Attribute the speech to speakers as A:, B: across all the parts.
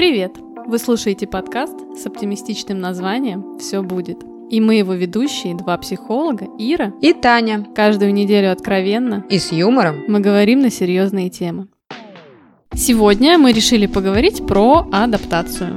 A: Привет! Вы слушаете подкаст с оптимистичным названием «Все будет». И мы его ведущие, два психолога, Ира
B: и Таня.
A: Каждую неделю откровенно
B: и с юмором
A: мы говорим на серьезные темы. Сегодня мы решили поговорить про адаптацию.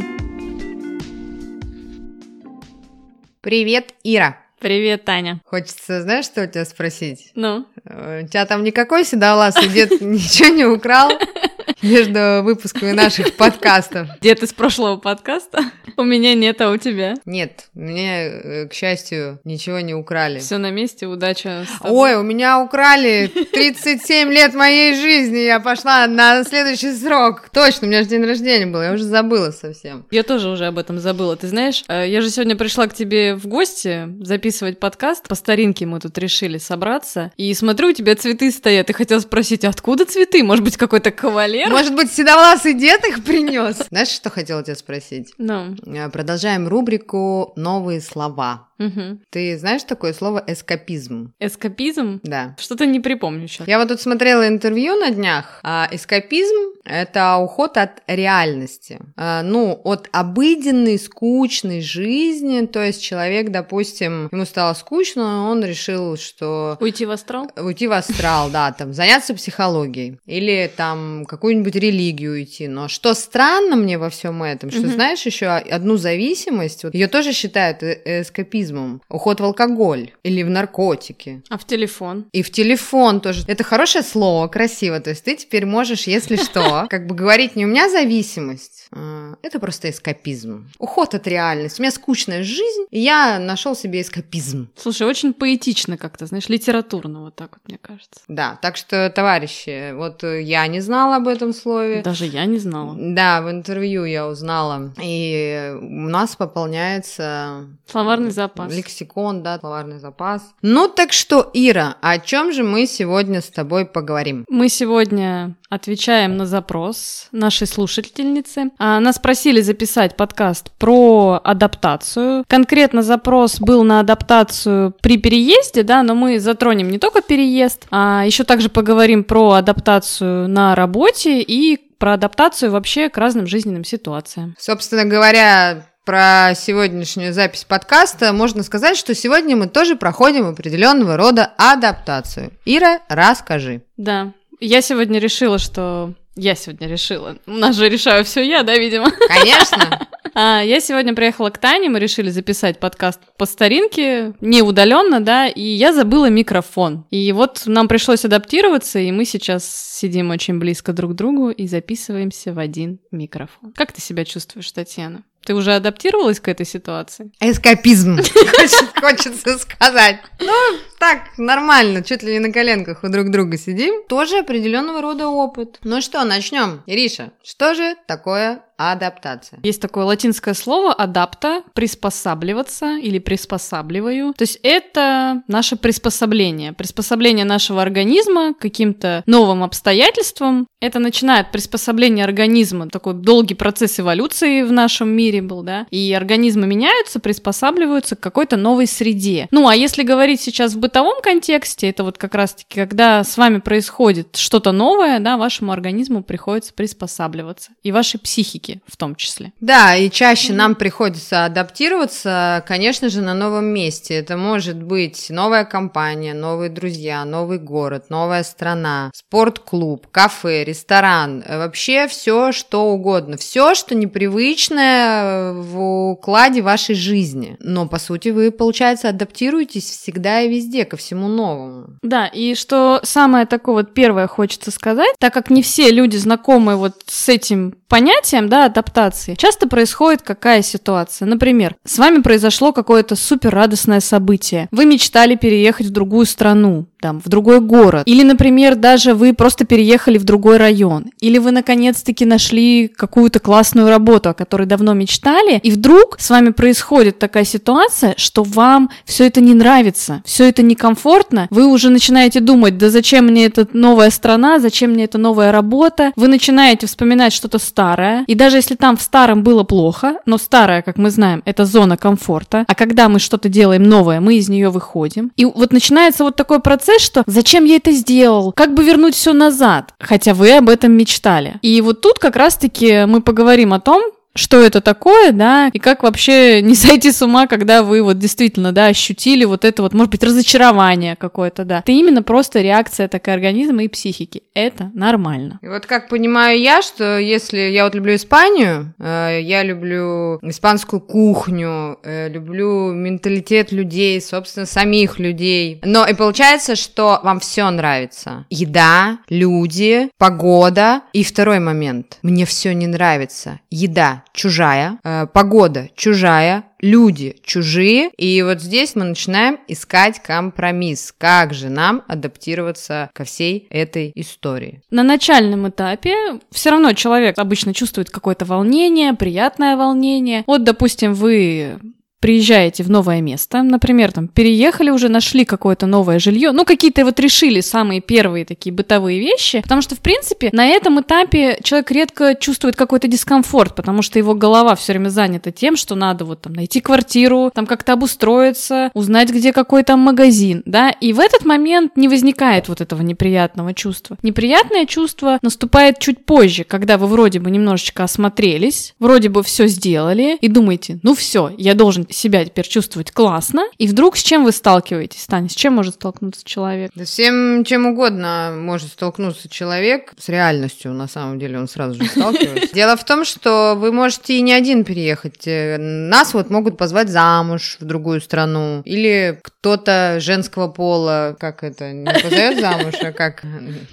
B: Привет, Ира!
A: Привет, Таня.
B: Хочется, знаешь, что у тебя спросить?
A: Ну?
B: Э, у тебя там никакой седовласый дед ничего не украл? между выпусками наших подкастов.
A: Дед из прошлого подкаста? У меня нет, а у тебя?
B: Нет, мне, э, к счастью, ничего не украли.
A: Все на месте, удача.
B: Ой, у меня украли 37 лет моей жизни, я пошла на следующий срок. Точно, у меня же день рождения был, я уже забыла совсем.
A: Я тоже уже об этом забыла. Ты знаешь, э, я же сегодня пришла к тебе в гости записывать подкаст. По старинке мы тут решили собраться. И смотрю, у тебя цветы стоят. И хотела спросить, откуда цветы? Может быть, какой-то кавалер?
B: Может быть, седовласый дед их принес? Знаешь, что хотела тебя спросить?
A: Ну.
B: No. Продолжаем рубрику «Новые слова».
A: Угу.
B: Ты знаешь такое слово эскапизм?
A: Эскапизм?
B: Да.
A: Что-то не припомню сейчас.
B: Я вот тут смотрела интервью на днях. А эскапизм — это уход от реальности. А, ну, от обыденной, скучной жизни. То есть человек, допустим, ему стало скучно, он решил, что...
A: Уйти в астрал?
B: Уйти в астрал, да, там, заняться психологией. Или там какую-нибудь религию уйти. Но что странно мне во всем этом, что, знаешь, еще одну зависимость, ее тоже считают э, эскапизмом алкоголизмом, уход в алкоголь или в наркотики.
A: А в телефон?
B: И в телефон тоже. Это хорошее слово, красиво. То есть ты теперь можешь, если что, как бы говорить не у меня зависимость, а, это просто эскапизм. Уход от реальности. У меня скучная жизнь, и я нашел себе эскапизм.
A: Слушай, очень поэтично как-то, знаешь, литературно вот так вот, мне кажется.
B: Да, так что, товарищи, вот я не знала об этом слове.
A: Даже я не знала.
B: Да, в интервью я узнала. И у нас пополняется...
A: Словарный запас.
B: Лексикон, да, словарный запас. Ну так что, Ира, о чем же мы сегодня с тобой поговорим?
A: Мы сегодня отвечаем на запрос нашей слушательницы. А, нас просили записать подкаст про адаптацию. Конкретно запрос был на адаптацию при переезде, да, но мы затронем не только переезд, а еще также поговорим про адаптацию на работе и про адаптацию вообще к разным жизненным ситуациям.
B: Собственно говоря, про сегодняшнюю запись подкаста можно сказать, что сегодня мы тоже проходим определенного рода адаптацию. Ира, расскажи.
A: Да, я сегодня решила, что я сегодня решила. У нас же решаю все я, да, видимо?
B: Конечно.
A: А, я сегодня приехала к Тане, мы решили записать подкаст по старинке, не удаленно, да, и я забыла микрофон. И вот нам пришлось адаптироваться, и мы сейчас сидим очень близко друг к другу и записываемся в один микрофон. Как ты себя чувствуешь, Татьяна? Ты уже адаптировалась к этой ситуации?
B: Эскапизм, хочется сказать. Ну, так, нормально, чуть ли не на коленках у друг друга сидим. Тоже определенного рода опыт. Ну что, начнем. Ириша, что же такое адаптация.
A: Есть такое латинское слово адапта, приспосабливаться или приспосабливаю. То есть это наше приспособление, приспособление нашего организма к каким-то новым обстоятельствам. Это начинает приспособление организма, такой долгий процесс эволюции в нашем мире был, да, и организмы меняются, приспосабливаются к какой-то новой среде. Ну, а если говорить сейчас в бытовом контексте, это вот как раз-таки, когда с вами происходит что-то новое, да, вашему организму приходится приспосабливаться, и вашей психике языке в том числе.
B: Да, и чаще mm-hmm. нам приходится адаптироваться, конечно же, на новом месте. Это может быть новая компания, новые друзья, новый город, новая страна, спортклуб, кафе, ресторан, вообще все, что угодно. Все, что непривычное в укладе вашей жизни. Но, по сути, вы, получается, адаптируетесь всегда и везде ко всему новому.
A: Да, и что самое такое вот первое хочется сказать, так как не все люди знакомы вот с этим понятием, да, адаптации, часто происходит какая ситуация. Например, с вами произошло какое-то супер радостное событие. Вы мечтали переехать в другую страну там, в другой город. Или, например, даже вы просто переехали в другой район. Или вы, наконец-таки, нашли какую-то классную работу, о которой давно мечтали, и вдруг с вами происходит такая ситуация, что вам все это не нравится, все это некомфортно, вы уже начинаете думать, да зачем мне эта новая страна, зачем мне эта новая работа, вы начинаете вспоминать что-то старое, и даже если там в старом было плохо, но старое, как мы знаем, это зона комфорта, а когда мы что-то делаем новое, мы из нее выходим, и вот начинается вот такой процесс, процесс, что зачем я это сделал, как бы вернуть все назад, хотя вы об этом мечтали. И вот тут как раз-таки мы поговорим о том, что это такое, да, и как вообще не сойти с ума, когда вы вот действительно, да, ощутили вот это вот, может быть, разочарование какое-то, да. Это именно просто реакция такая организма и психики. Это нормально.
B: И вот как понимаю я, что если я вот люблю Испанию, э, я люблю испанскую кухню, э, люблю менталитет людей, собственно, самих людей. Но и получается, что вам все нравится. Еда, люди, погода. И второй момент. Мне все не нравится. Еда чужая, э, погода чужая, люди чужие, и вот здесь мы начинаем искать компромисс. Как же нам адаптироваться ко всей этой истории?
A: На начальном этапе все равно человек обычно чувствует какое-то волнение, приятное волнение. Вот, допустим, вы приезжаете в новое место, например, там переехали уже, нашли какое-то новое жилье, ну какие-то вот решили самые первые такие бытовые вещи, потому что в принципе на этом этапе человек редко чувствует какой-то дискомфорт, потому что его голова все время занята тем, что надо вот там найти квартиру, там как-то обустроиться, узнать, где какой там магазин, да, и в этот момент не возникает вот этого неприятного чувства. Неприятное чувство наступает чуть позже, когда вы вроде бы немножечко осмотрелись, вроде бы все сделали и думаете, ну все, я должен себя теперь чувствовать классно, и вдруг с чем вы сталкиваетесь, Таня? С чем может столкнуться человек?
B: Да всем чем угодно может столкнуться человек. С реальностью, на самом деле, он сразу же сталкивается. Дело в том, что вы можете и не один переехать. Э, нас вот могут позвать замуж в другую страну. Или кто-то женского пола, как это, не позовет замуж, а как...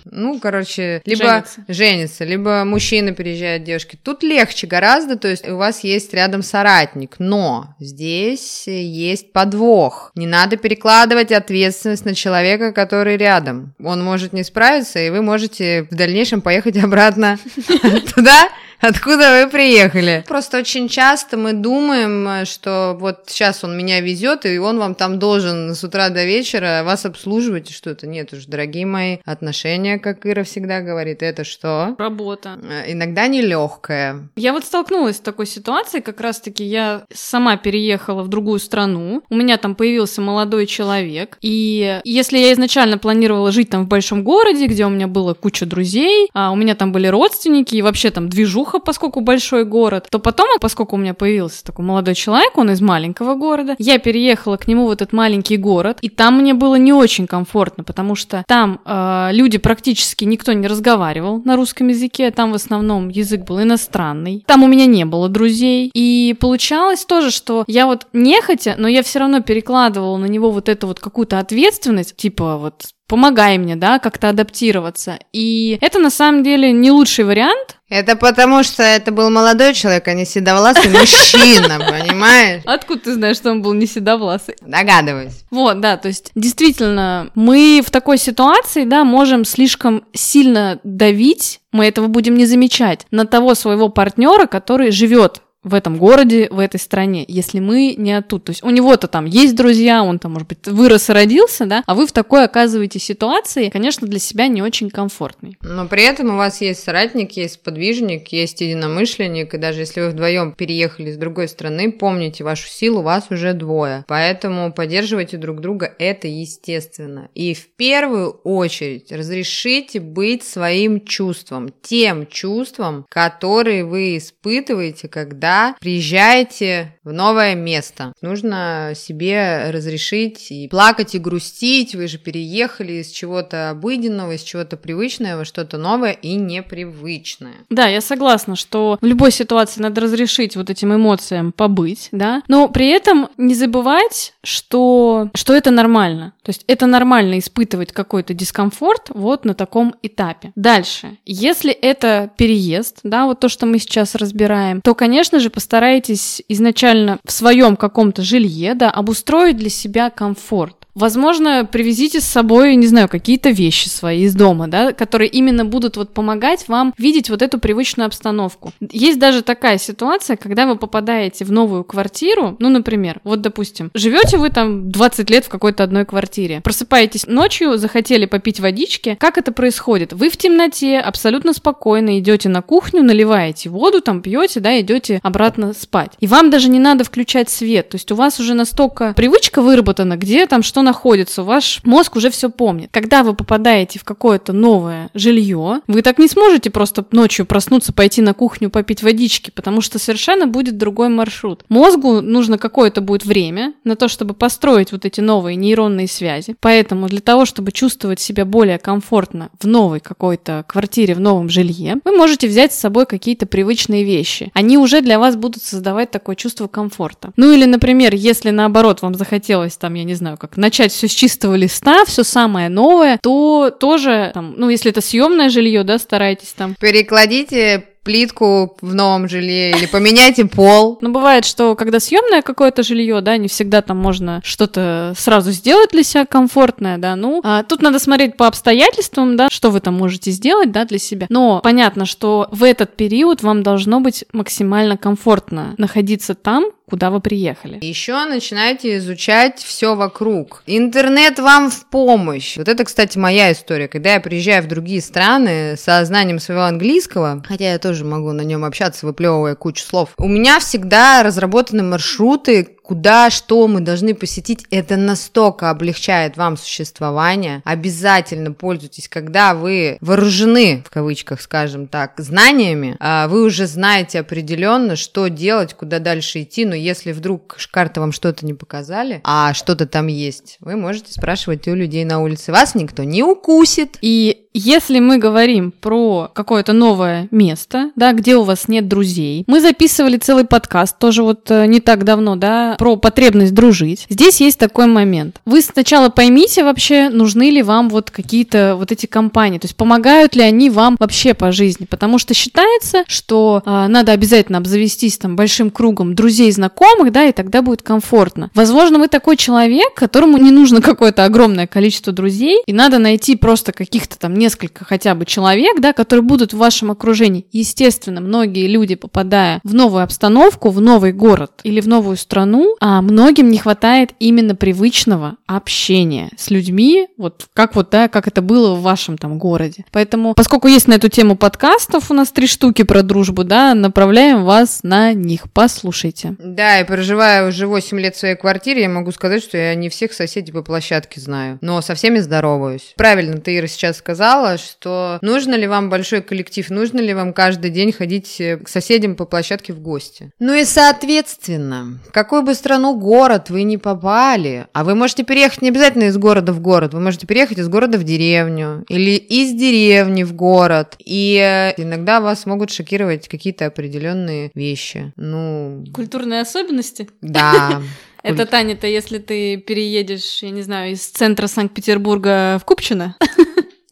B: Ну, короче, либо женится. женится, либо мужчина переезжает девушки. Тут легче гораздо, то есть у вас есть рядом соратник, но здесь здесь есть подвох. Не надо перекладывать ответственность на человека, который рядом. Он может не справиться, и вы можете в дальнейшем поехать обратно туда, откуда вы приехали. Просто очень часто мы думаем, что вот сейчас он меня везет, и он вам там должен с утра до вечера вас обслуживать и что-то. Нет уж, дорогие мои, отношения, как Ира всегда говорит, это что?
A: Работа.
B: Э, иногда нелегкая.
A: Я вот столкнулась с такой ситуацией, как раз-таки я сама переехала в другую страну, у меня там появился молодой человек, и если я изначально планировала жить там в большом городе, где у меня было куча друзей, а у меня там были родственники, и вообще там движуха Плюха, поскольку большой город, то потом, поскольку у меня появился такой молодой человек, он из маленького города, я переехала к нему в этот маленький город, и там мне было не очень комфортно, потому что там э, люди практически никто не разговаривал на русском языке, там в основном язык был иностранный, там у меня не было друзей, и получалось тоже, что я вот нехотя, но я все равно перекладывала на него вот эту вот какую-то ответственность, типа вот помогай мне, да, как-то адаптироваться. И это на самом деле не лучший вариант.
B: Это потому, что это был молодой человек, а не седовласый мужчина, понимаешь?
A: Откуда ты знаешь, что он был не седовласый?
B: Догадываюсь.
A: Вот, да, то есть действительно, мы в такой ситуации, да, можем слишком сильно давить, мы этого будем не замечать, на того своего партнера, который живет в этом городе, в этой стране, если мы не оттуда. То есть у него-то там есть друзья, он там, может быть, вырос и родился, да, а вы в такой оказываете ситуации, конечно, для себя не очень комфортной.
B: Но при этом у вас есть соратник, есть подвижник, есть единомышленник, и даже если вы вдвоем переехали с другой страны, помните вашу силу, вас уже двое. Поэтому поддерживайте друг друга, это естественно. И в первую очередь разрешите быть своим чувством, тем чувством, которые вы испытываете, когда когда приезжаете в новое место. Нужно себе разрешить и плакать, и грустить. Вы же переехали из чего-то обыденного, из чего-то привычного во что-то новое и непривычное.
A: Да, я согласна, что в любой ситуации надо разрешить вот этим эмоциям побыть, да, но при этом не забывать, что, что это нормально. То есть это нормально испытывать какой-то дискомфорт вот на таком этапе. Дальше, если это переезд, да, вот то, что мы сейчас разбираем, то, конечно же, постарайтесь изначально в своем каком-то жилье, да, обустроить для себя комфорт. Возможно, привезите с собой, не знаю, какие-то вещи свои из дома, да, которые именно будут вот помогать вам видеть вот эту привычную обстановку. Есть даже такая ситуация, когда вы попадаете в новую квартиру, ну, например, вот, допустим, живете вы там 20 лет в какой-то одной квартире, просыпаетесь ночью, захотели попить водички, как это происходит? Вы в темноте, абсолютно спокойно идете на кухню, наливаете воду, там пьете, да, идете обратно спать. И вам даже не надо включать свет, то есть у вас уже настолько привычка выработана, где там что что находится, ваш мозг уже все помнит. Когда вы попадаете в какое-то новое жилье, вы так не сможете просто ночью проснуться, пойти на кухню, попить водички, потому что совершенно будет другой маршрут. Мозгу нужно какое-то будет время на то, чтобы построить вот эти новые нейронные связи. Поэтому для того, чтобы чувствовать себя более комфортно в новой какой-то квартире, в новом жилье, вы можете взять с собой какие-то привычные вещи. Они уже для вас будут создавать такое чувство комфорта. Ну или, например, если наоборот вам захотелось там, я не знаю, как начать все с чистого листа, все самое новое, то тоже там, ну если это съемное жилье, да, старайтесь там.
B: Перекладите плитку в новом жилье или поменяйте пол.
A: Но бывает, что когда съемное какое-то жилье, да, не всегда там можно что-то сразу сделать для себя комфортное, да, ну, а тут надо смотреть по обстоятельствам, да, что вы там можете сделать, да, для себя. Но понятно, что в этот период вам должно быть максимально комфортно находиться там, куда вы приехали.
B: Еще начинайте изучать все вокруг. Интернет вам в помощь. Вот это, кстати, моя история. Когда я приезжаю в другие страны со знанием своего английского, хотя я тоже могу на нем общаться, выплевывая кучу слов, у меня всегда разработаны маршруты, куда, что мы должны посетить, это настолько облегчает вам существование. Обязательно пользуйтесь, когда вы вооружены, в кавычках, скажем так, знаниями, а, вы уже знаете определенно, что делать, куда дальше идти, но если вдруг карта вам что-то не показали, а что-то там есть, вы можете спрашивать у людей на улице. Вас никто не укусит.
A: И если мы говорим про какое-то новое место, да, где у вас нет друзей, мы записывали целый подкаст, тоже вот э, не так давно, да, про потребность дружить. Здесь есть такой момент. Вы сначала поймите вообще, нужны ли вам вот какие-то вот эти компании, то есть помогают ли они вам вообще по жизни, потому что считается, что э, надо обязательно обзавестись там большим кругом друзей, знакомых, да, и тогда будет комфортно. Возможно, вы такой человек, которому не нужно какое-то огромное количество друзей, и надо найти просто каких-то там несколько хотя бы человек, да, которые будут в вашем окружении. Естественно, многие люди, попадая в новую обстановку, в новый город или в новую страну, а многим не хватает именно привычного общения с людьми, вот как вот, да, как это было в вашем там городе. Поэтому, поскольку есть на эту тему подкастов, у нас три штуки про дружбу, да, направляем вас на них. Послушайте.
B: Да, и проживая уже 8 лет в своей квартире, я могу сказать, что я не всех соседей по площадке знаю, но со всеми здороваюсь. Правильно ты, Ира, сейчас сказала, что нужно ли вам большой коллектив, нужно ли вам каждый день ходить э, к соседям по площадке в гости. Ну и соответственно, какой бы страну, город вы не попали. А вы можете переехать не обязательно из города в город, вы можете переехать из города в деревню или из деревни в город. И э, иногда вас могут шокировать какие-то определенные вещи. Ну...
A: Культурные особенности?
B: Да.
A: Это, Таня-то, если ты переедешь, я не знаю, из центра Санкт-Петербурга в Купчино?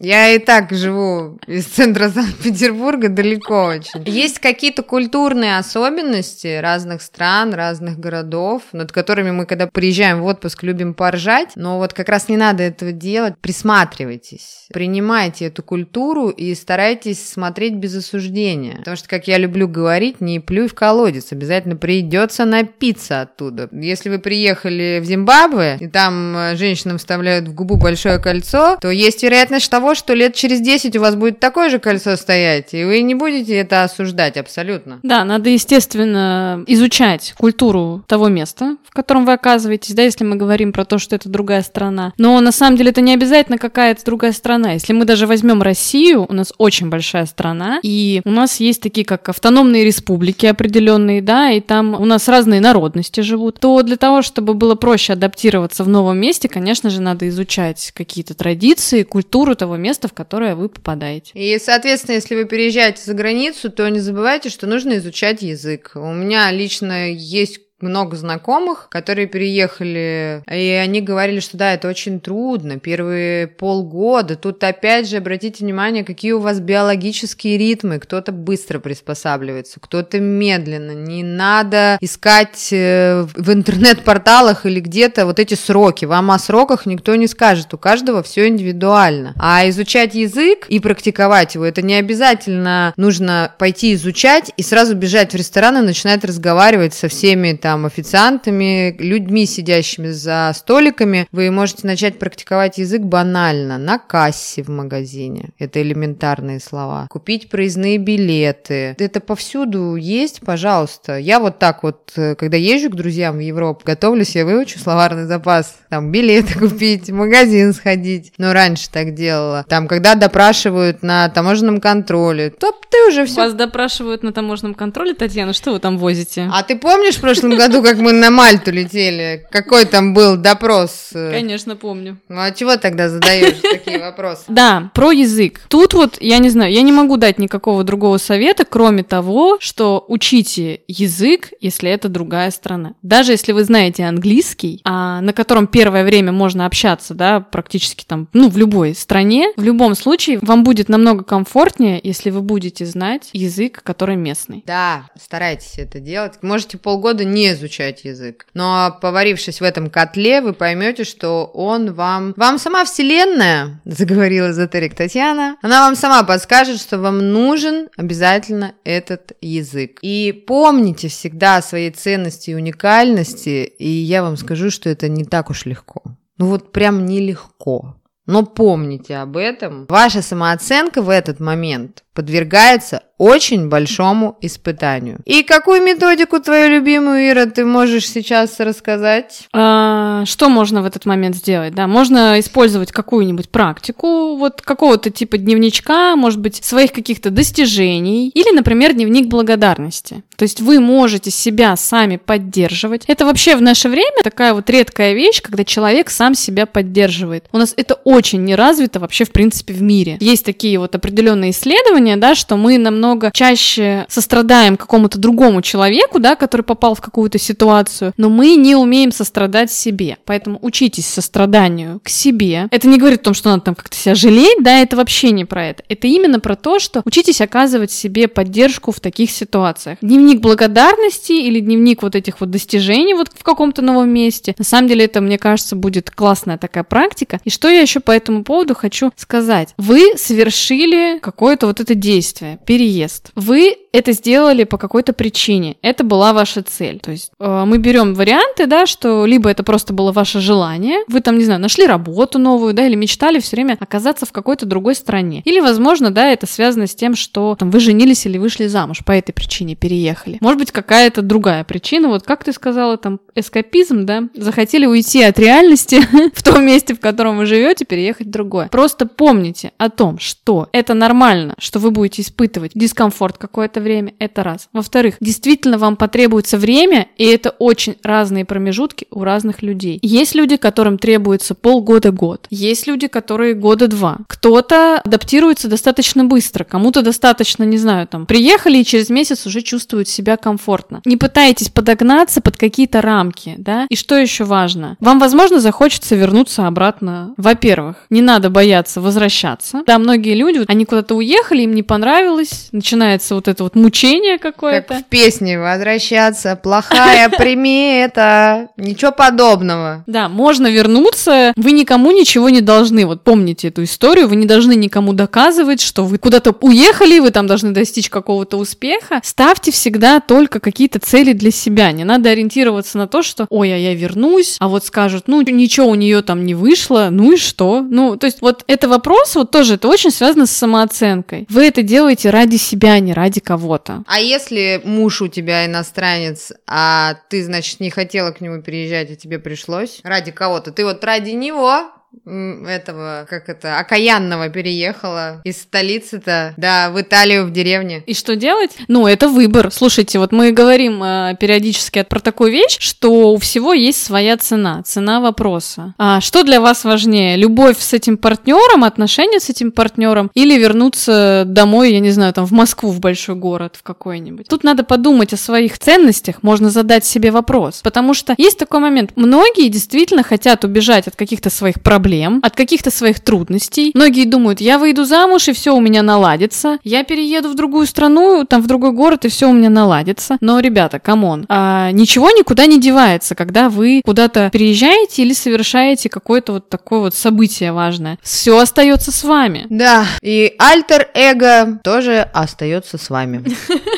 B: Я и так живу из центра Санкт-Петербурга далеко очень. Есть какие-то культурные особенности разных стран, разных городов, над которыми мы, когда приезжаем в отпуск, любим поржать, но вот как раз не надо этого делать. Присматривайтесь, принимайте эту культуру и старайтесь смотреть без осуждения. Потому что, как я люблю говорить, не плюй в колодец, обязательно придется напиться оттуда. Если вы приехали в Зимбабве, и там э, женщинам вставляют в губу большое кольцо, то есть вероятность того, того, что лет через 10 у вас будет такое же кольцо стоять, и вы не будете это осуждать абсолютно.
A: Да, надо, естественно, изучать культуру того места, в котором вы оказываетесь, да, если мы говорим про то, что это другая страна. Но на самом деле это не обязательно какая-то другая страна. Если мы даже возьмем Россию, у нас очень большая страна, и у нас есть такие как автономные республики определенные, да, и там у нас разные народности живут, то для того, чтобы было проще адаптироваться в новом месте, конечно же, надо изучать какие-то традиции, культуру того места, в которое вы попадаете.
B: И, соответственно, если вы переезжаете за границу, то не забывайте, что нужно изучать язык. У меня лично есть много знакомых, которые переехали, и они говорили, что да, это очень трудно, первые полгода. Тут опять же обратите внимание, какие у вас биологические ритмы. Кто-то быстро приспосабливается, кто-то медленно. Не надо искать э, в интернет-порталах или где-то вот эти сроки. Вам о сроках никто не скажет, у каждого все индивидуально. А изучать язык и практиковать его, это не обязательно нужно пойти изучать и сразу бежать в ресторан и начинать разговаривать со всеми там там официантами, людьми, сидящими за столиками, вы можете начать практиковать язык банально, на кассе в магазине. Это элементарные слова. Купить проездные билеты. Это повсюду есть, пожалуйста. Я вот так вот, э, когда езжу к друзьям в Европу, готовлюсь, я выучу словарный запас. Там билеты купить, в магазин сходить. Но раньше так делала. Там, когда допрашивают на таможенном контроле, то ты уже все.
A: Вас допрашивают на таможенном контроле, Татьяна, что вы там возите?
B: А ты помнишь в прошлом году, как мы на Мальту летели? Какой там был допрос?
A: Конечно, помню.
B: Ну а чего тогда задаешь такие вопросы?
A: Да, про язык. Тут вот, я не знаю, я не могу дать никакого другого совета, кроме того, что учите язык, если это другая страна. Даже если вы знаете английский, а, на котором первое время можно общаться, да, практически там, ну, в любой стране, в любом случае вам будет намного комфортнее, если вы будете знать язык, который местный.
B: Да, старайтесь это делать. Можете полгода не изучать язык, но поварившись в этом котле, вы поймете, что он вам... Вам сама вселенная, заговорила эзотерик Татьяна, она вам сама подскажет, что вам нужен обязательно этот язык. И помните всегда о своей ценности и уникальности, и я вам скажу, что это не так уж легко. Ну вот прям нелегко. Но помните об этом. Ваша самооценка в этот момент подвергается очень большому испытанию. И какую методику твою любимую, Ира, ты можешь сейчас рассказать?
A: А, что можно в этот момент сделать? Да, можно использовать какую-нибудь практику, вот какого-то типа дневничка, может быть, своих каких-то достижений, или, например, дневник благодарности. То есть вы можете себя сами поддерживать. Это вообще в наше время такая вот редкая вещь, когда человек сам себя поддерживает. У нас это очень не развито вообще, в принципе, в мире. Есть такие вот определенные исследования, да, что мы намного чаще сострадаем какому-то другому человеку, да, который попал в какую-то ситуацию, но мы не умеем сострадать себе. Поэтому учитесь состраданию к себе. Это не говорит о том, что надо там как-то себя жалеть, да, это вообще не про это. Это именно про то, что учитесь оказывать себе поддержку в таких ситуациях. Дневник благодарности или дневник вот этих вот достижений вот в каком-то новом месте. На самом деле это, мне кажется, будет классная такая практика. И что я еще по этому поводу хочу сказать? Вы совершили какое-то вот это действие, переезд. Вы это сделали по какой-то причине. Это была ваша цель. То есть э, мы берем варианты, да, что либо это просто было ваше желание, вы там, не знаю, нашли работу новую, да, или мечтали все время оказаться в какой-то другой стране. Или, возможно, да, это связано с тем, что там вы женились или вышли замуж, по этой причине переехали. Может быть, какая-то другая причина. Вот как ты сказала, там, эскапизм, да, захотели уйти от реальности в том месте, в котором вы живете, переехать в другое. Просто помните о том, что это нормально, что вы будете испытывать дискомфорт какое-то время, это раз. Во-вторых, действительно вам потребуется время, и это очень разные промежутки у разных людей. Есть люди, которым требуется полгода-год. Есть люди, которые года два. Кто-то адаптируется достаточно быстро, кому-то достаточно, не знаю, там, приехали и через месяц уже чувствуют себя комфортно. Не пытайтесь подогнаться под какие-то рамки, да? И что еще важно? Вам, возможно, захочется вернуться обратно. Во-первых, не надо бояться возвращаться. Да, многие люди, они куда-то уехали, им не понравилось, начинается вот это вот мучение какое-то.
B: Как в песне «Возвращаться, плохая примета». Ничего подобного.
A: Да, можно вернуться, вы никому ничего не должны. Вот помните эту историю, вы не должны никому доказывать, что вы куда-то уехали, вы там должны достичь какого-то успеха. Ставьте всегда только какие-то цели для себя. Не надо ориентироваться на то, что «Ой, а я вернусь», а вот скажут «Ну, ничего у нее там не вышло, ну и что?» Ну, то есть вот это вопрос, вот тоже, это очень связано с самооценкой. Вы это делаете ради себя, а не ради кого-то.
B: А если муж у тебя иностранец, а ты, значит, не хотела к нему переезжать, а тебе пришлось ради кого-то, ты вот ради него этого, как это, окаянного переехала из столицы-то, да, в Италию, в деревне.
A: И что делать? Ну, это выбор. Слушайте, вот мы говорим э, периодически про такую вещь, что у всего есть своя цена, цена вопроса. А что для вас важнее? Любовь с этим партнером, отношения с этим партнером или вернуться домой, я не знаю, там в Москву, в большой город, в какой-нибудь? Тут надо подумать о своих ценностях, можно задать себе вопрос, потому что есть такой момент. Многие действительно хотят убежать от каких-то своих проблем, проблем, от каких-то своих трудностей. Многие думают, я выйду замуж, и все у меня наладится. Я перееду в другую страну, там в другой город, и все у меня наладится. Но, ребята, come on, а, ничего никуда не девается, когда вы куда-то переезжаете или совершаете какое-то вот такое вот событие важное. Все остается с вами.
B: Да, и альтер-эго тоже остается с вами.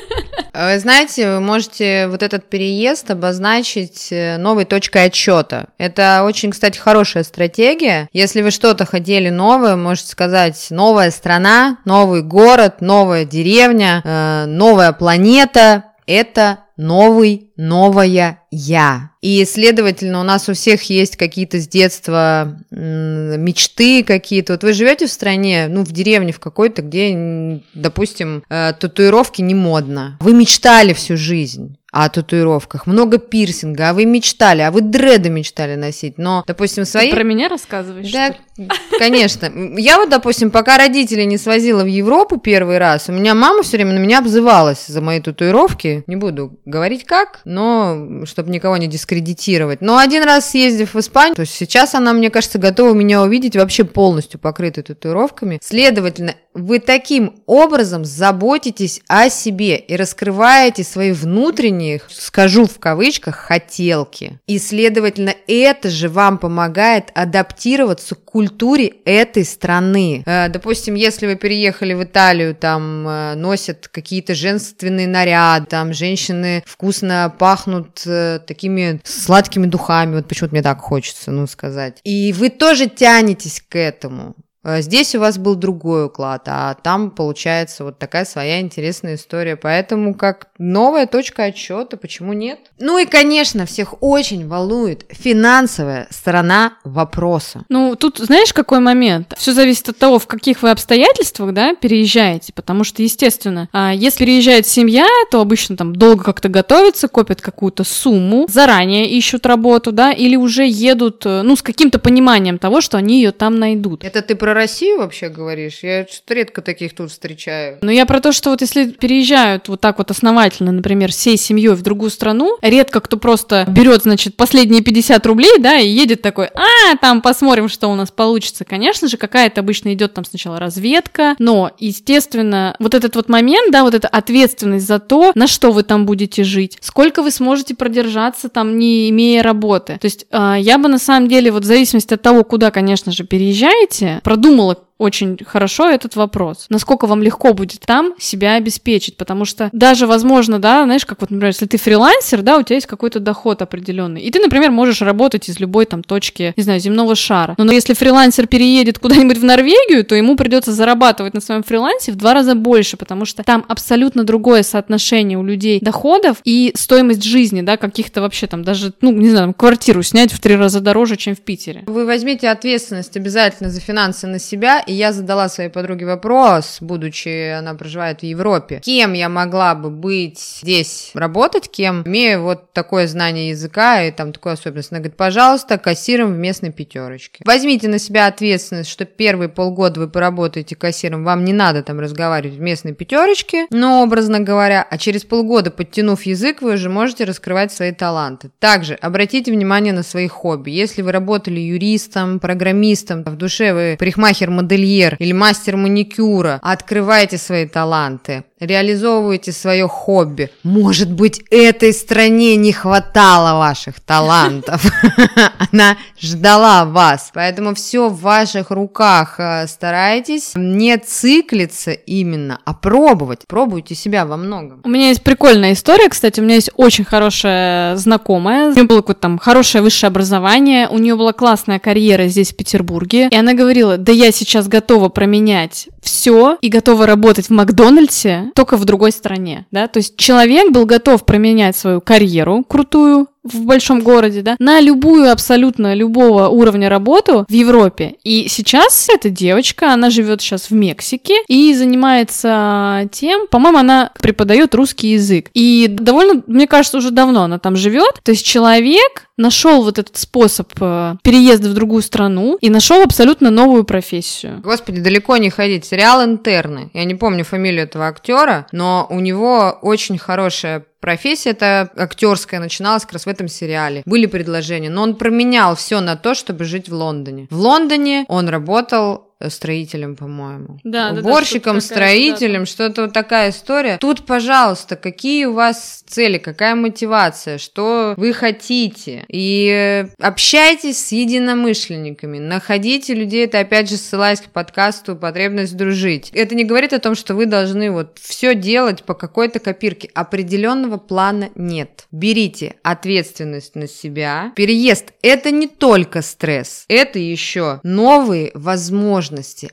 B: Знаете, вы можете вот этот переезд обозначить э, новой точкой отсчета. Это очень, кстати, хорошая стратегия. Если вы что-то хотели новое, можете сказать новая страна, новый город, новая деревня, э, новая планета. Это новый, новая я. И, следовательно, у нас у всех есть какие-то с детства мечты какие-то. Вот вы живете в стране, ну, в деревне в какой-то, где, допустим, э, татуировки не модно. Вы мечтали всю жизнь о татуировках, много пирсинга, а вы мечтали, а вы дреды мечтали носить, но, допустим, свои...
A: Ты про меня рассказываешь?
B: Да, конечно. Я вот, допустим, пока родители не свозила в Европу первый раз, у меня мама все время на меня обзывалась за мои татуировки. Не буду говорить как, но чтобы никого не дискредитировать. Но один раз съездив в Испанию, то есть сейчас она, мне кажется, готова меня увидеть вообще полностью покрытой татуировками. Следовательно, вы таким образом заботитесь о себе и раскрываете свои внутренние, скажу в кавычках, хотелки. И, следовательно, это же вам помогает адаптироваться к культуре этой страны. Э, допустим, если вы переехали в Италию, там э, носят какие-то женственные наряды, там женщины вкусно пахнут э, такими сладкими духами, вот почему-то мне так хочется, ну, сказать. И вы тоже тянетесь к этому. Э, здесь у вас был другой уклад, а там получается вот такая своя интересная история. Поэтому как новая точка отсчета, почему нет? Ну и, конечно, всех очень волнует финансовая сторона вопроса.
A: Ну, тут знаешь, какой момент? Все зависит от того, в каких вы обстоятельствах, да, переезжаете, потому что, естественно, а, если переезжает семья, то обычно там долго как-то готовятся, копят какую-то сумму, заранее ищут работу, да, или уже едут, э, ну, с каким-то пониманием того, что они ее там найдут.
B: Это ты про про Россию вообще говоришь? Я что-то редко таких тут встречаю.
A: Ну, я про то, что вот если переезжают вот так вот основательно, например, всей семьей в другую страну, редко кто просто берет, значит, последние 50 рублей, да, и едет такой, а, там посмотрим, что у нас получится. Конечно же, какая-то обычно идет там сначала разведка, но, естественно, вот этот вот момент, да, вот эта ответственность за то, на что вы там будете жить, сколько вы сможете продержаться там, не имея работы. То есть э, я бы на самом деле, вот в зависимости от того, куда, конечно же, переезжаете, продумала очень хорошо этот вопрос. Насколько вам легко будет там себя обеспечить, потому что даже, возможно, да, знаешь, как вот, например, если ты фрилансер, да, у тебя есть какой-то доход определенный, и ты, например, можешь работать из любой там точки, не знаю, земного шара. Но если фрилансер переедет куда-нибудь в Норвегию, то ему придется зарабатывать на своем фрилансе в два раза больше, потому что там абсолютно другое соотношение у людей доходов и стоимость жизни, да, каких-то вообще там даже, ну, не знаю, квартиру снять в три раза дороже, чем в Питере.
B: Вы возьмите ответственность обязательно за финансы на себя и я задала своей подруге вопрос, будучи она проживает в Европе, кем я могла бы быть здесь, работать, кем, имея вот такое знание языка и там такую особенность. Она говорит, пожалуйста, кассиром в местной пятерочке. Возьмите на себя ответственность, что первые полгода вы поработаете кассиром, вам не надо там разговаривать в местной пятерочке, но образно говоря, а через полгода, подтянув язык, вы уже можете раскрывать свои таланты. Также обратите внимание на свои хобби. Если вы работали юристом, программистом, в душе вы парикмахер-модельер, модельер или мастер маникюра, открывайте свои таланты, реализовывайте свое хобби. Может быть, этой стране не хватало ваших талантов. Она ждала вас. Поэтому все в ваших руках. Э, старайтесь не циклиться именно, а пробовать. Пробуйте себя во многом.
A: У меня есть прикольная история, кстати. У меня есть очень хорошая знакомая. У нее было какое-то там хорошее высшее образование. У нее была классная карьера здесь, в Петербурге. И она говорила, да я сейчас готова променять все и готова работать в Макдональдсе только в другой стране, да, то есть человек был готов променять свою карьеру крутую в большом городе, да, на любую абсолютно любого уровня работу в Европе. И сейчас эта девочка, она живет сейчас в Мексике и занимается тем, по-моему, она преподает русский язык. И довольно, мне кажется, уже давно она там живет. То есть человек нашел вот этот способ э, переезда в другую страну и нашел абсолютно новую профессию.
B: Господи, далеко не ходить. Сериал «Интерны». Я не помню фамилию этого актера, но у него очень хорошая профессия это актерская начиналась как раз в этом сериале. Были предложения, но он променял все на то, чтобы жить в Лондоне. В Лондоне он работал строителем, по-моему.
A: Да,
B: Уборщиком,
A: да,
B: да, строителем, что-то вот такая история. Тут, пожалуйста, какие у вас цели, какая мотивация, что вы хотите. И общайтесь с единомышленниками, находите людей, это опять же ссылаясь к подкасту «Потребность дружить». Это не говорит о том, что вы должны вот все делать по какой-то копирке. Определенного плана нет. Берите ответственность на себя. Переезд – это не только стресс, это еще новые возможности,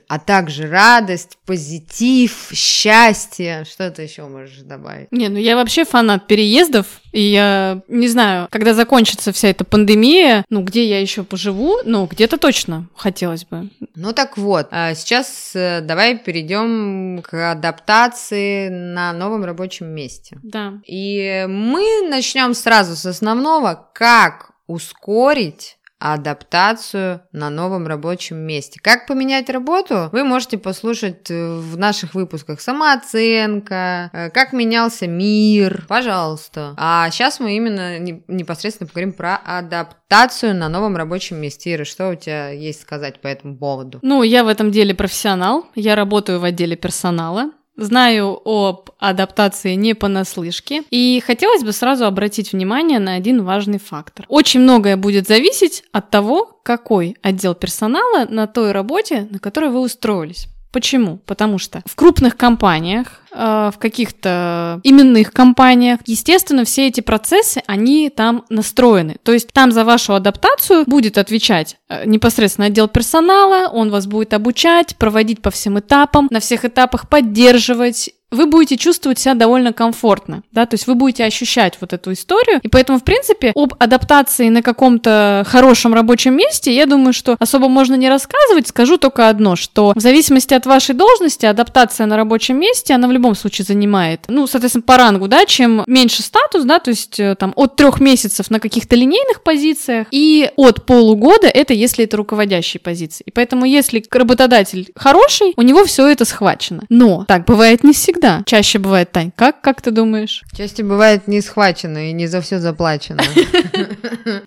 B: а также радость, позитив, счастье. Что ты еще можешь добавить?
A: Не, ну я вообще фанат переездов, и я не знаю, когда закончится вся эта пандемия, ну где я еще поживу, ну где-то точно хотелось бы.
B: Ну так вот, а сейчас э, давай перейдем к адаптации на новом рабочем месте.
A: Да.
B: И мы начнем сразу с основного, как ускорить адаптацию на новом рабочем месте. Как поменять работу, вы можете послушать э, в наших выпусках самооценка, э, как менялся мир, пожалуйста. А сейчас мы именно непосредственно поговорим про адаптацию на новом рабочем месте. Ира, что у тебя есть сказать по этому поводу?
A: Ну, я в этом деле профессионал, я работаю в отделе персонала, Знаю об адаптации не понаслышке, и хотелось бы сразу обратить внимание на один важный фактор. Очень многое будет зависеть от того, какой отдел персонала на той работе, на которой вы устроились. Почему? Потому что в крупных компаниях, э, в каких-то именных компаниях, естественно, все эти процессы, они там настроены. То есть там за вашу адаптацию будет отвечать э, непосредственно отдел персонала, он вас будет обучать, проводить по всем этапам, на всех этапах поддерживать вы будете чувствовать себя довольно комфортно, да, то есть вы будете ощущать вот эту историю, и поэтому, в принципе, об адаптации на каком-то хорошем рабочем месте, я думаю, что особо можно не рассказывать, скажу только одно, что в зависимости от вашей должности, адаптация на рабочем месте, она в любом случае занимает, ну, соответственно, по рангу, да, чем меньше статус, да, то есть э, там от трех месяцев на каких-то линейных позициях, и от полугода это если это руководящие позиции. И поэтому, если работодатель хороший, у него все это схвачено. Но так бывает не всегда всегда. Чаще бывает, Тань. Как, как ты думаешь?
B: Чаще бывает не схвачено и не за все заплачено.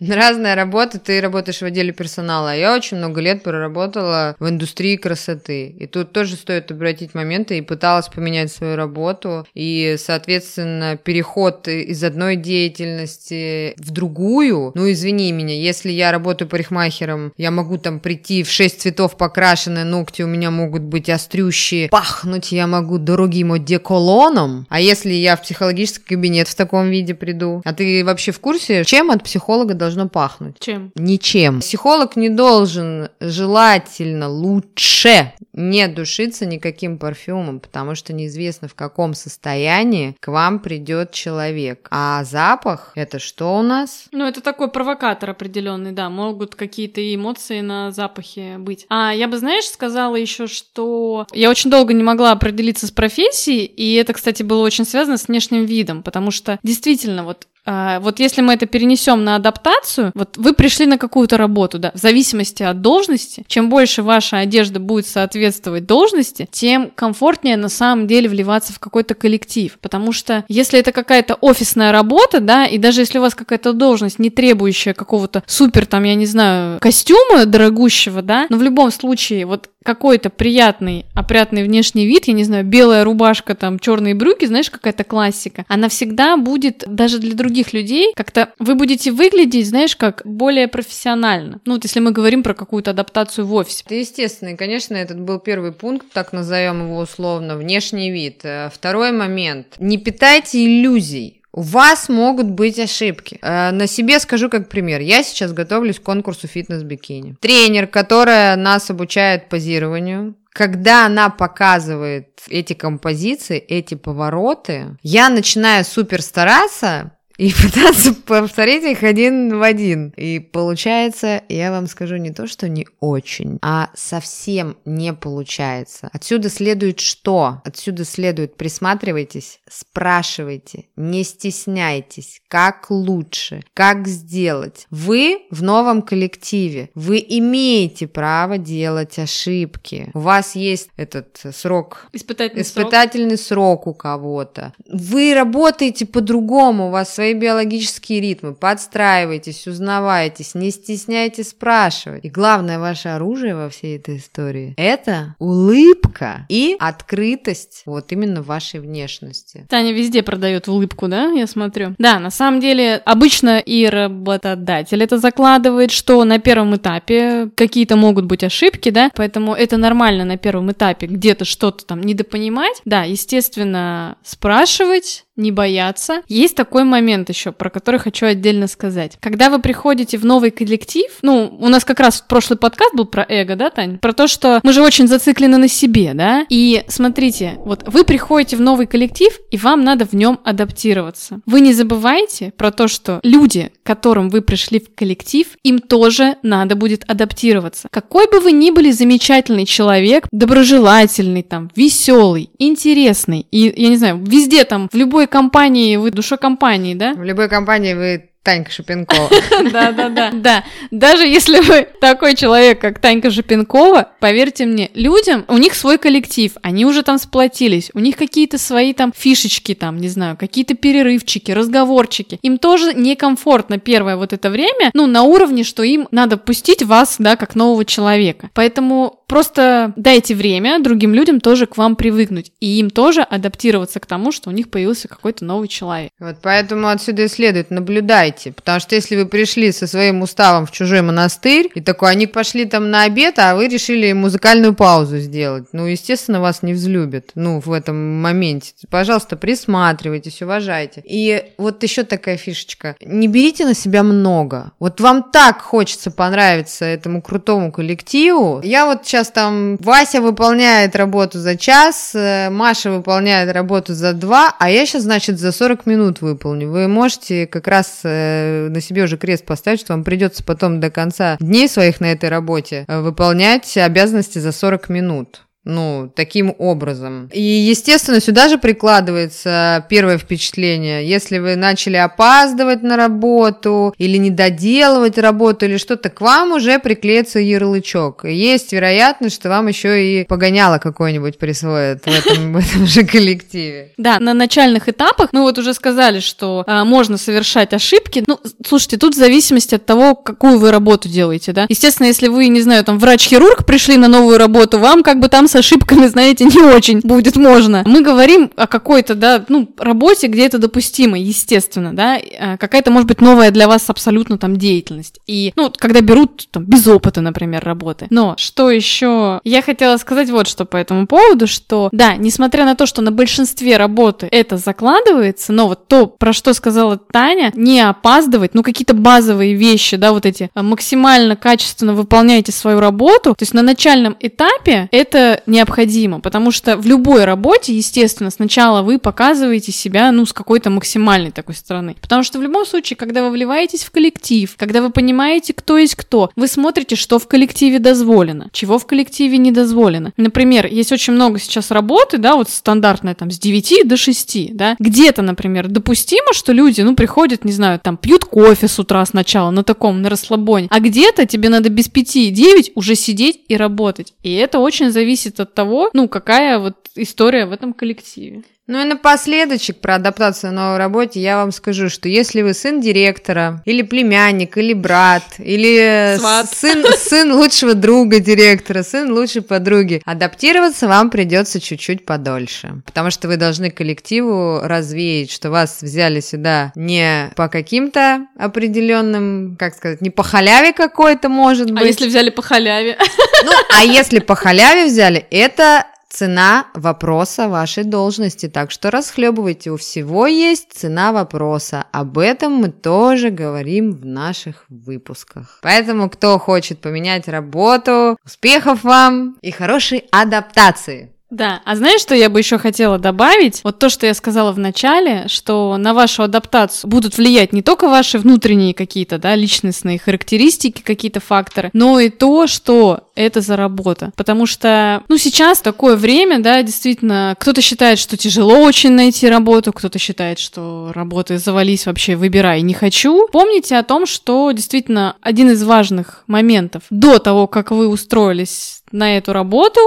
B: Разная работа, ты работаешь в отделе персонала. Я очень много лет проработала в индустрии красоты. И тут тоже стоит обратить моменты и пыталась поменять свою работу. И, соответственно, переход из одной деятельности в другую. Ну, извини меня, если я работаю парикмахером, я могу там прийти в шесть цветов покрашенные ногти, у меня могут быть острющие, пахнуть я могу другим одеколоном. А если я в психологический кабинет в таком виде приду? А ты вообще в курсе, чем от психолога должно пахнуть?
A: Чем?
B: Ничем. Психолог не должен желательно лучше не душиться никаким парфюмом, потому что неизвестно в каком состоянии к вам придет человек. А запах это что у нас?
A: Ну, это такой провокатор определенный, да, могут какие-то эмоции на запахе быть. А я бы, знаешь, сказала еще, что я очень долго не могла определиться с профессией, и это, кстати, было очень связано с внешним видом, потому что действительно вот а, вот если мы это перенесем на адаптацию, вот вы пришли на какую-то работу, да, в зависимости от должности, чем больше ваша одежда будет соответствовать должности, тем комфортнее на самом деле вливаться в какой-то коллектив. Потому что если это какая-то офисная работа, да, и даже если у вас какая-то должность, не требующая какого-то супер, там, я не знаю, костюма дорогущего, да, но в любом случае вот какой-то приятный, опрятный внешний вид, я не знаю, белая рубашка, там, черные брюки, знаешь, какая-то классика, она всегда будет даже для других людей как-то вы будете выглядеть, знаешь, как более профессионально. Ну, вот если мы говорим про какую-то адаптацию в офисе.
B: Это естественно, и, конечно, этот был первый пункт, так назовем его условно, внешний вид. Э, второй момент. Не питайте иллюзий. У вас могут быть ошибки. Э, на себе скажу как пример. Я сейчас готовлюсь к конкурсу фитнес-бикини. Тренер, которая нас обучает позированию, когда она показывает эти композиции, эти повороты, я начинаю супер стараться, и пытаться повторить их один в один. И получается, я вам скажу не то, что не очень, а совсем не получается. Отсюда следует что? Отсюда следует присматривайтесь, спрашивайте, не стесняйтесь, как лучше, как сделать. Вы в новом коллективе, вы имеете право делать ошибки. У вас есть этот срок,
A: испытательный,
B: испытательный срок. срок у кого-то. Вы работаете по-другому, у вас свои биологические ритмы, подстраивайтесь, узнавайтесь, не стесняйтесь спрашивать. И главное ваше оружие во всей этой истории – это улыбка и открытость вот именно вашей внешности.
A: Таня везде продает улыбку, да, я смотрю? Да, на самом деле, обычно и работодатель это закладывает, что на первом этапе какие-то могут быть ошибки, да, поэтому это нормально на первом этапе где-то что-то там недопонимать. Да, естественно, спрашивать, не бояться. Есть такой момент еще, про который хочу отдельно сказать. Когда вы приходите в новый коллектив, ну, у нас как раз прошлый подкаст был про эго, да, Тань? Про то, что мы же очень зациклены на себе, да? И смотрите, вот вы приходите в новый коллектив, и вам надо в нем адаптироваться. Вы не забывайте про то, что люди, к которым вы пришли в коллектив, им тоже надо будет адаптироваться. Какой бы вы ни были замечательный человек, доброжелательный, там, веселый, интересный, и, я не знаю, везде там, в любой компании, вы душа компании, да?
B: В любой компании вы Танька Шипенкова.
A: Да-да-да. Да. Даже если вы такой человек, как Танька Шипенкова, поверьте мне, людям, у них свой коллектив, они уже там сплотились, у них какие-то свои там фишечки там, не знаю, какие-то перерывчики, разговорчики. Им тоже некомфортно первое вот это время, ну, на уровне, что им надо пустить вас, да, как нового человека. Поэтому просто дайте время другим людям тоже к вам привыкнуть, и им тоже адаптироваться к тому, что у них появился какой-то новый человек.
B: Вот поэтому отсюда и следует наблюдать выбирайте. Потому что если вы пришли со своим уставом в чужой монастырь, и такой, они пошли там на обед, а вы решили музыкальную паузу сделать, ну, естественно, вас не взлюбят, ну, в этом моменте. Пожалуйста, присматривайтесь, уважайте. И вот еще такая фишечка. Не берите на себя много. Вот вам так хочется понравиться этому крутому коллективу. Я вот сейчас там, Вася выполняет работу за час, э, Маша выполняет работу за два, а я сейчас, значит, за 40 минут выполню. Вы можете как раз Э, на себе уже крест поставить, что вам придется потом до конца дней своих на этой работе э, выполнять обязанности за 40 минут. Ну, таким образом. И, естественно, сюда же прикладывается первое впечатление. Если вы начали опаздывать на работу или не доделывать работу или что-то, к вам уже приклеится ярлычок. И есть вероятность, что вам еще и погоняло какое-нибудь присвоят в этом, в этом же коллективе.
A: Да, на начальных этапах мы вот уже сказали, что а, можно совершать ошибки. Ну, слушайте, тут в зависимости от того, какую вы работу делаете, да. Естественно, если вы, не знаю, там врач-хирург пришли на новую работу, вам как бы там с ошибками, знаете, не очень будет можно. Мы говорим о какой-то, да, ну, работе, где это допустимо, естественно, да, э, какая-то, может быть, новая для вас абсолютно там деятельность. И, ну, когда берут там без опыта, например, работы. Но что еще? Я хотела сказать вот что по этому поводу, что, да, несмотря на то, что на большинстве работы это закладывается, но вот то, про что сказала Таня, не опаздывать, ну, какие-то базовые вещи, да, вот эти, э, максимально качественно выполняйте свою работу, то есть на начальном этапе это необходимо, потому что в любой работе, естественно, сначала вы показываете себя, ну, с какой-то максимальной такой стороны. Потому что в любом случае, когда вы вливаетесь в коллектив, когда вы понимаете, кто есть кто, вы смотрите, что в коллективе дозволено, чего в коллективе не дозволено. Например, есть очень много сейчас работы, да, вот стандартная там с 9 до 6, да, где-то, например, допустимо, что люди, ну, приходят, не знаю, там, пьют кофе с утра сначала на таком, на расслабоне, а где-то тебе надо без 5-9 уже сидеть и работать. И это очень зависит зависит от того, ну, какая вот история в этом коллективе.
B: Ну и напоследочек про адаптацию на новой работе я вам скажу, что если вы сын директора, или племянник, или брат, или сын, сын лучшего друга директора, сын лучшей подруги, адаптироваться вам придется чуть-чуть подольше, потому что вы должны коллективу развеять, что вас взяли сюда не по каким-то определенным, как сказать, не по халяве какой-то, может а быть.
A: А если взяли по халяве?
B: Ну, а если по халяве взяли, это цена вопроса вашей должности. Так что расхлебывайте, у всего есть цена вопроса. Об этом мы тоже говорим в наших выпусках. Поэтому, кто хочет поменять работу, успехов вам и хорошей адаптации!
A: Да, а знаешь, что я бы еще хотела добавить? Вот то, что я сказала в начале, что на вашу адаптацию будут влиять не только ваши внутренние какие-то, да, личностные характеристики, какие-то факторы, но и то, что это за работа. Потому что, ну, сейчас такое время, да, действительно, кто-то считает, что тяжело очень найти работу, кто-то считает, что работы завались вообще, выбирай, не хочу. Помните о том, что действительно один из важных моментов до того, как вы устроились на эту работу,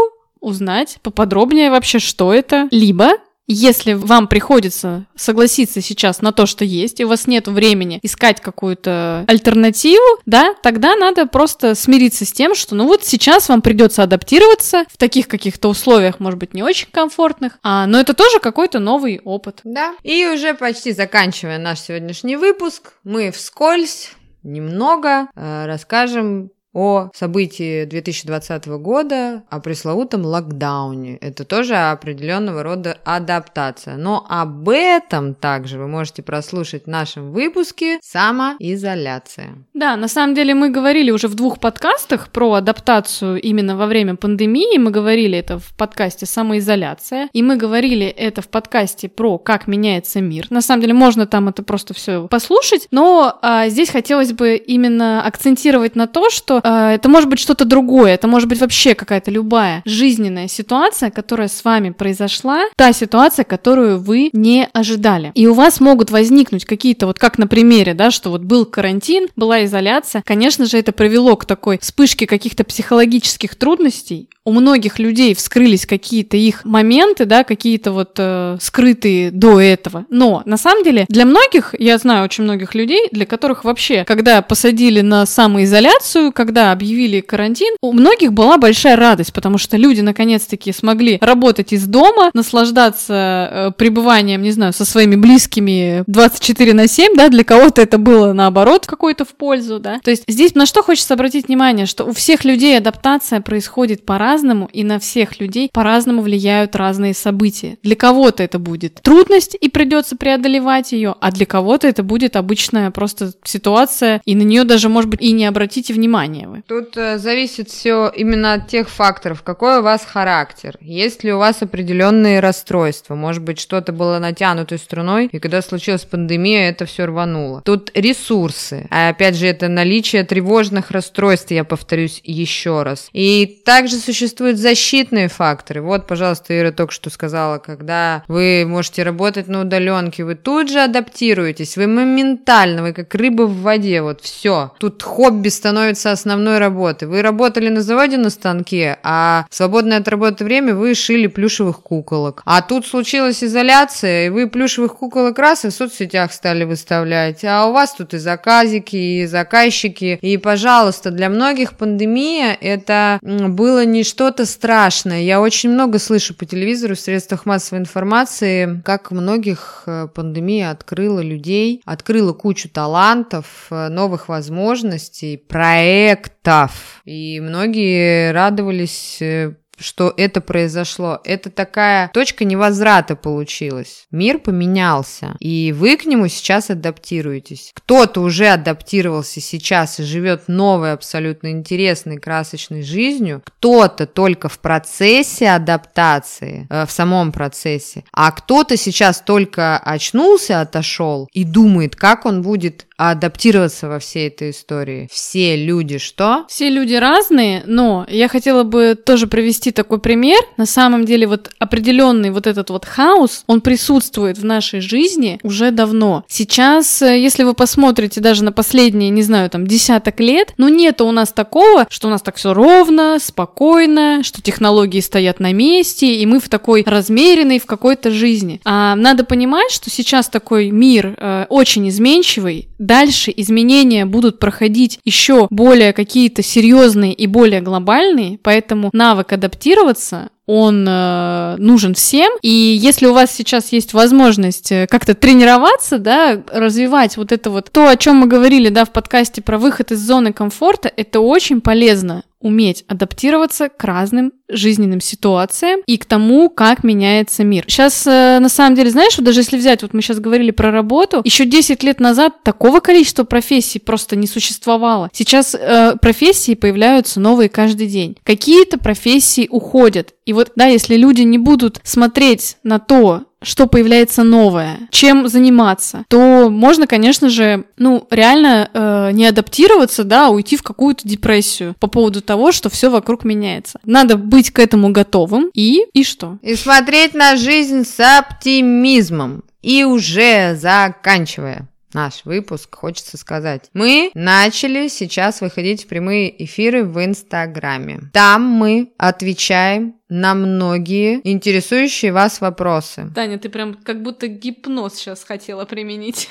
A: узнать поподробнее вообще, что это, либо Если вам приходится согласиться сейчас на то, что есть, и у вас нет времени искать какую-то альтернативу, да, тогда надо просто смириться с тем, что ну вот сейчас вам придется адаптироваться в таких каких-то условиях, может быть, не очень комфортных, а, но это тоже какой-то новый опыт.
B: Да. И уже почти заканчивая наш сегодняшний выпуск, мы вскользь немного э, расскажем о событии 2020 года, о пресловутом локдауне. Это тоже определенного рода адаптация. Но об этом также вы можете прослушать в нашем выпуске «Самоизоляция».
A: Да, на самом деле мы говорили уже в двух подкастах про адаптацию именно во время пандемии. Мы говорили это в подкасте «Самоизоляция», и мы говорили это в подкасте про «Как меняется мир». На самом деле можно там это просто все послушать, но а, здесь хотелось бы именно акцентировать на то, что это может быть что-то другое, это может быть вообще какая-то любая жизненная ситуация, которая с вами произошла, та ситуация, которую вы не ожидали. И у вас могут возникнуть какие-то, вот как на примере, да, что вот был карантин, была изоляция. Конечно же, это привело к такой вспышке каких-то психологических трудностей, у многих людей вскрылись какие-то их моменты, да, какие-то вот э, скрытые до этого. Но на самом деле для многих, я знаю очень многих людей, для которых вообще, когда посадили на самоизоляцию, когда объявили карантин, у многих была большая радость, потому что люди наконец-таки смогли работать из дома, наслаждаться э, пребыванием, не знаю, со своими близкими 24 на 7, да, для кого-то это было наоборот какой-то в пользу, да. То есть здесь на что хочется обратить внимание, что у всех людей адаптация происходит по-разному, по-разному, и на всех людей по-разному влияют разные события. Для кого-то это будет трудность, и придется преодолевать ее, а для кого-то это будет обычная просто ситуация, и на нее даже, может быть, и не обратите внимания вы.
B: Тут э, зависит все именно от тех факторов, какой у вас характер, есть ли у вас определенные расстройства, может быть, что-то было натянутой струной, и когда случилась пандемия, это все рвануло. Тут ресурсы, а опять же, это наличие тревожных расстройств, я повторюсь еще раз. И также существует существуют защитные факторы. Вот, пожалуйста, Ира только что сказала, когда вы можете работать на удаленке, вы тут же адаптируетесь, вы моментально, вы как рыба в воде, вот все. Тут хобби становится основной работой. Вы работали на заводе на станке, а в свободное от работы время вы шили плюшевых куколок. А тут случилась изоляция, и вы плюшевых куколок раз и в соцсетях стали выставлять. А у вас тут и заказики, и заказчики. И, пожалуйста, для многих пандемия это было не что-то страшное. Я очень много слышу по телевизору, в средствах массовой информации, как многих э, пандемия открыла людей, открыла кучу талантов, э, новых возможностей, проектов. И многие радовались э, что это произошло. Это такая точка невозврата получилась. Мир поменялся, и вы к нему сейчас адаптируетесь. Кто-то уже адаптировался сейчас и живет новой, абсолютно интересной, красочной жизнью. Кто-то только в процессе адаптации, э, в самом процессе. А кто-то сейчас только очнулся, отошел и думает, как он будет адаптироваться во всей этой истории. Все люди что?
A: Все люди разные, но я хотела бы тоже привести такой пример. На самом деле вот определенный вот этот вот хаос, он присутствует в нашей жизни уже давно. Сейчас, э, если вы посмотрите даже на последние, не знаю, там десяток лет, ну нет у нас такого, что у нас так все ровно, спокойно, что технологии стоят на месте, и мы в такой размеренной в какой-то жизни. А надо понимать, что сейчас такой мир э, очень изменчивый, дальше изменения будут проходить еще более какие-то серьезные и более глобальные, поэтому навык адаптироваться он э, нужен всем. И если у вас сейчас есть возможность э, как-то тренироваться, да, развивать вот это вот то, о чем мы говорили, да, в подкасте про выход из зоны комфорта, это очень полезно уметь адаптироваться к разным жизненным ситуациям и к тому, как меняется мир. Сейчас, э, на самом деле, знаешь, вот даже если взять, вот мы сейчас говорили про работу, еще 10 лет назад такого количества профессий просто не существовало. Сейчас э, профессии появляются новые каждый день. Какие-то профессии уходят. И вот, да, если люди не будут смотреть на то, что появляется новое, чем заниматься, то можно, конечно же, ну, реально э, не адаптироваться, да, а уйти в какую-то депрессию по поводу того, что все вокруг меняется. Надо быть к этому готовым и и что?
B: И смотреть на жизнь с оптимизмом. И уже заканчивая наш выпуск, хочется сказать. Мы начали сейчас выходить в прямые эфиры в Инстаграме. Там мы отвечаем на многие интересующие вас вопросы.
A: Таня, ты прям как будто гипноз сейчас хотела применить.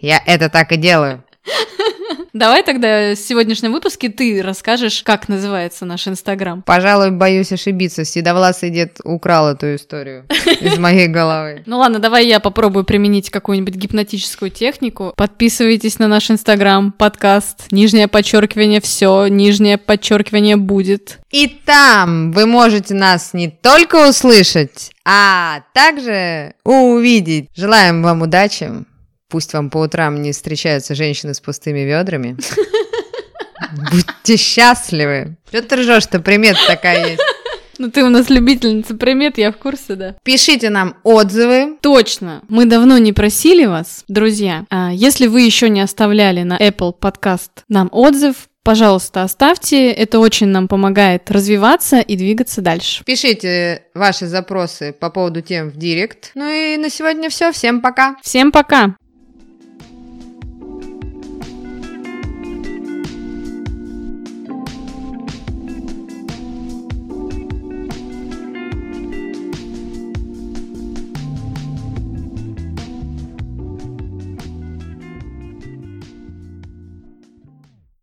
B: Я это так и делаю.
A: Давай тогда в сегодняшнем выпуске ты расскажешь, как называется наш Инстаграм.
B: Пожалуй, боюсь ошибиться. Седовласый дед украл эту историю из моей головы.
A: Ну ладно, давай я попробую применить какую-нибудь гипнотическую технику. Подписывайтесь на наш Инстаграм, подкаст, нижнее подчеркивание все, нижнее подчеркивание будет.
B: И там вы можете нас не только услышать, а также увидеть. Желаем вам удачи. Пусть вам по утрам не встречаются женщины с пустыми ведрами. Будьте счастливы. Что ты ржешь-то? Примет такая есть.
A: Ну ты у нас любительница примет, я в курсе, да.
B: Пишите нам отзывы.
A: Точно. Мы давно не просили вас, друзья. А если вы еще не оставляли на Apple Podcast нам отзыв, Пожалуйста, оставьте, это очень нам помогает развиваться и двигаться дальше.
B: Пишите ваши запросы по поводу тем в директ. Ну и на сегодня все. Всем пока.
A: Всем пока.